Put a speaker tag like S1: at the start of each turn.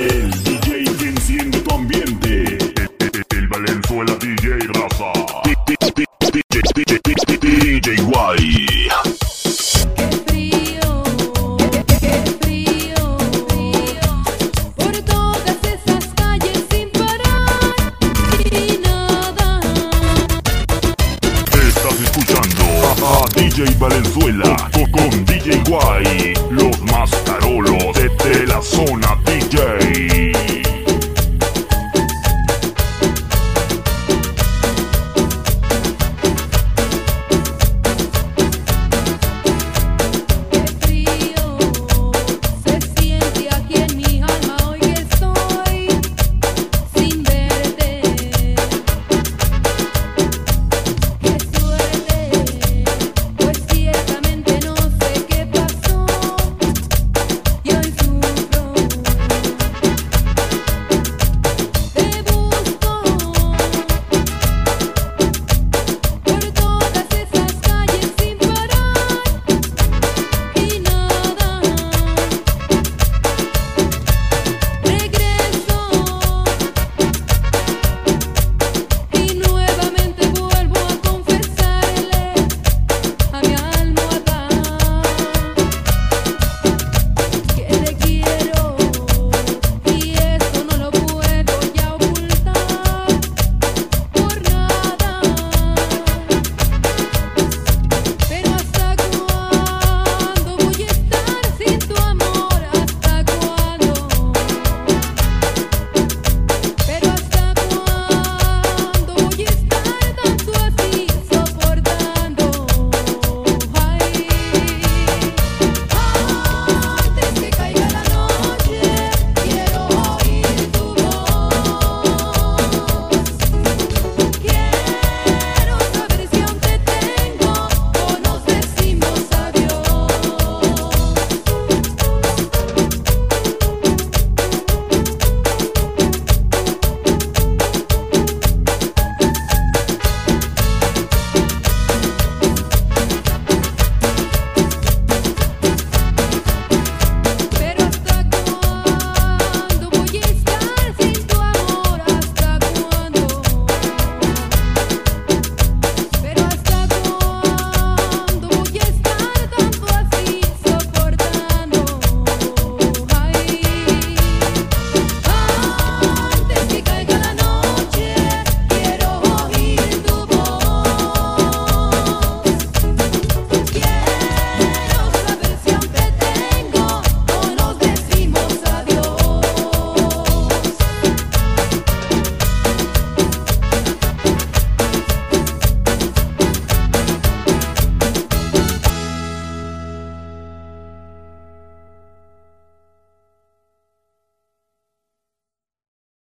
S1: El DJ que enciende tu ambiente. El Valenzuela DJ Raza. DJ Guay.
S2: Qué frío, qué frío, por todas esas calles sin parar y nada.
S1: Estás escuchando a DJ Valenzuela con, con DJ Guay, Mastarolo desde la zona DJ.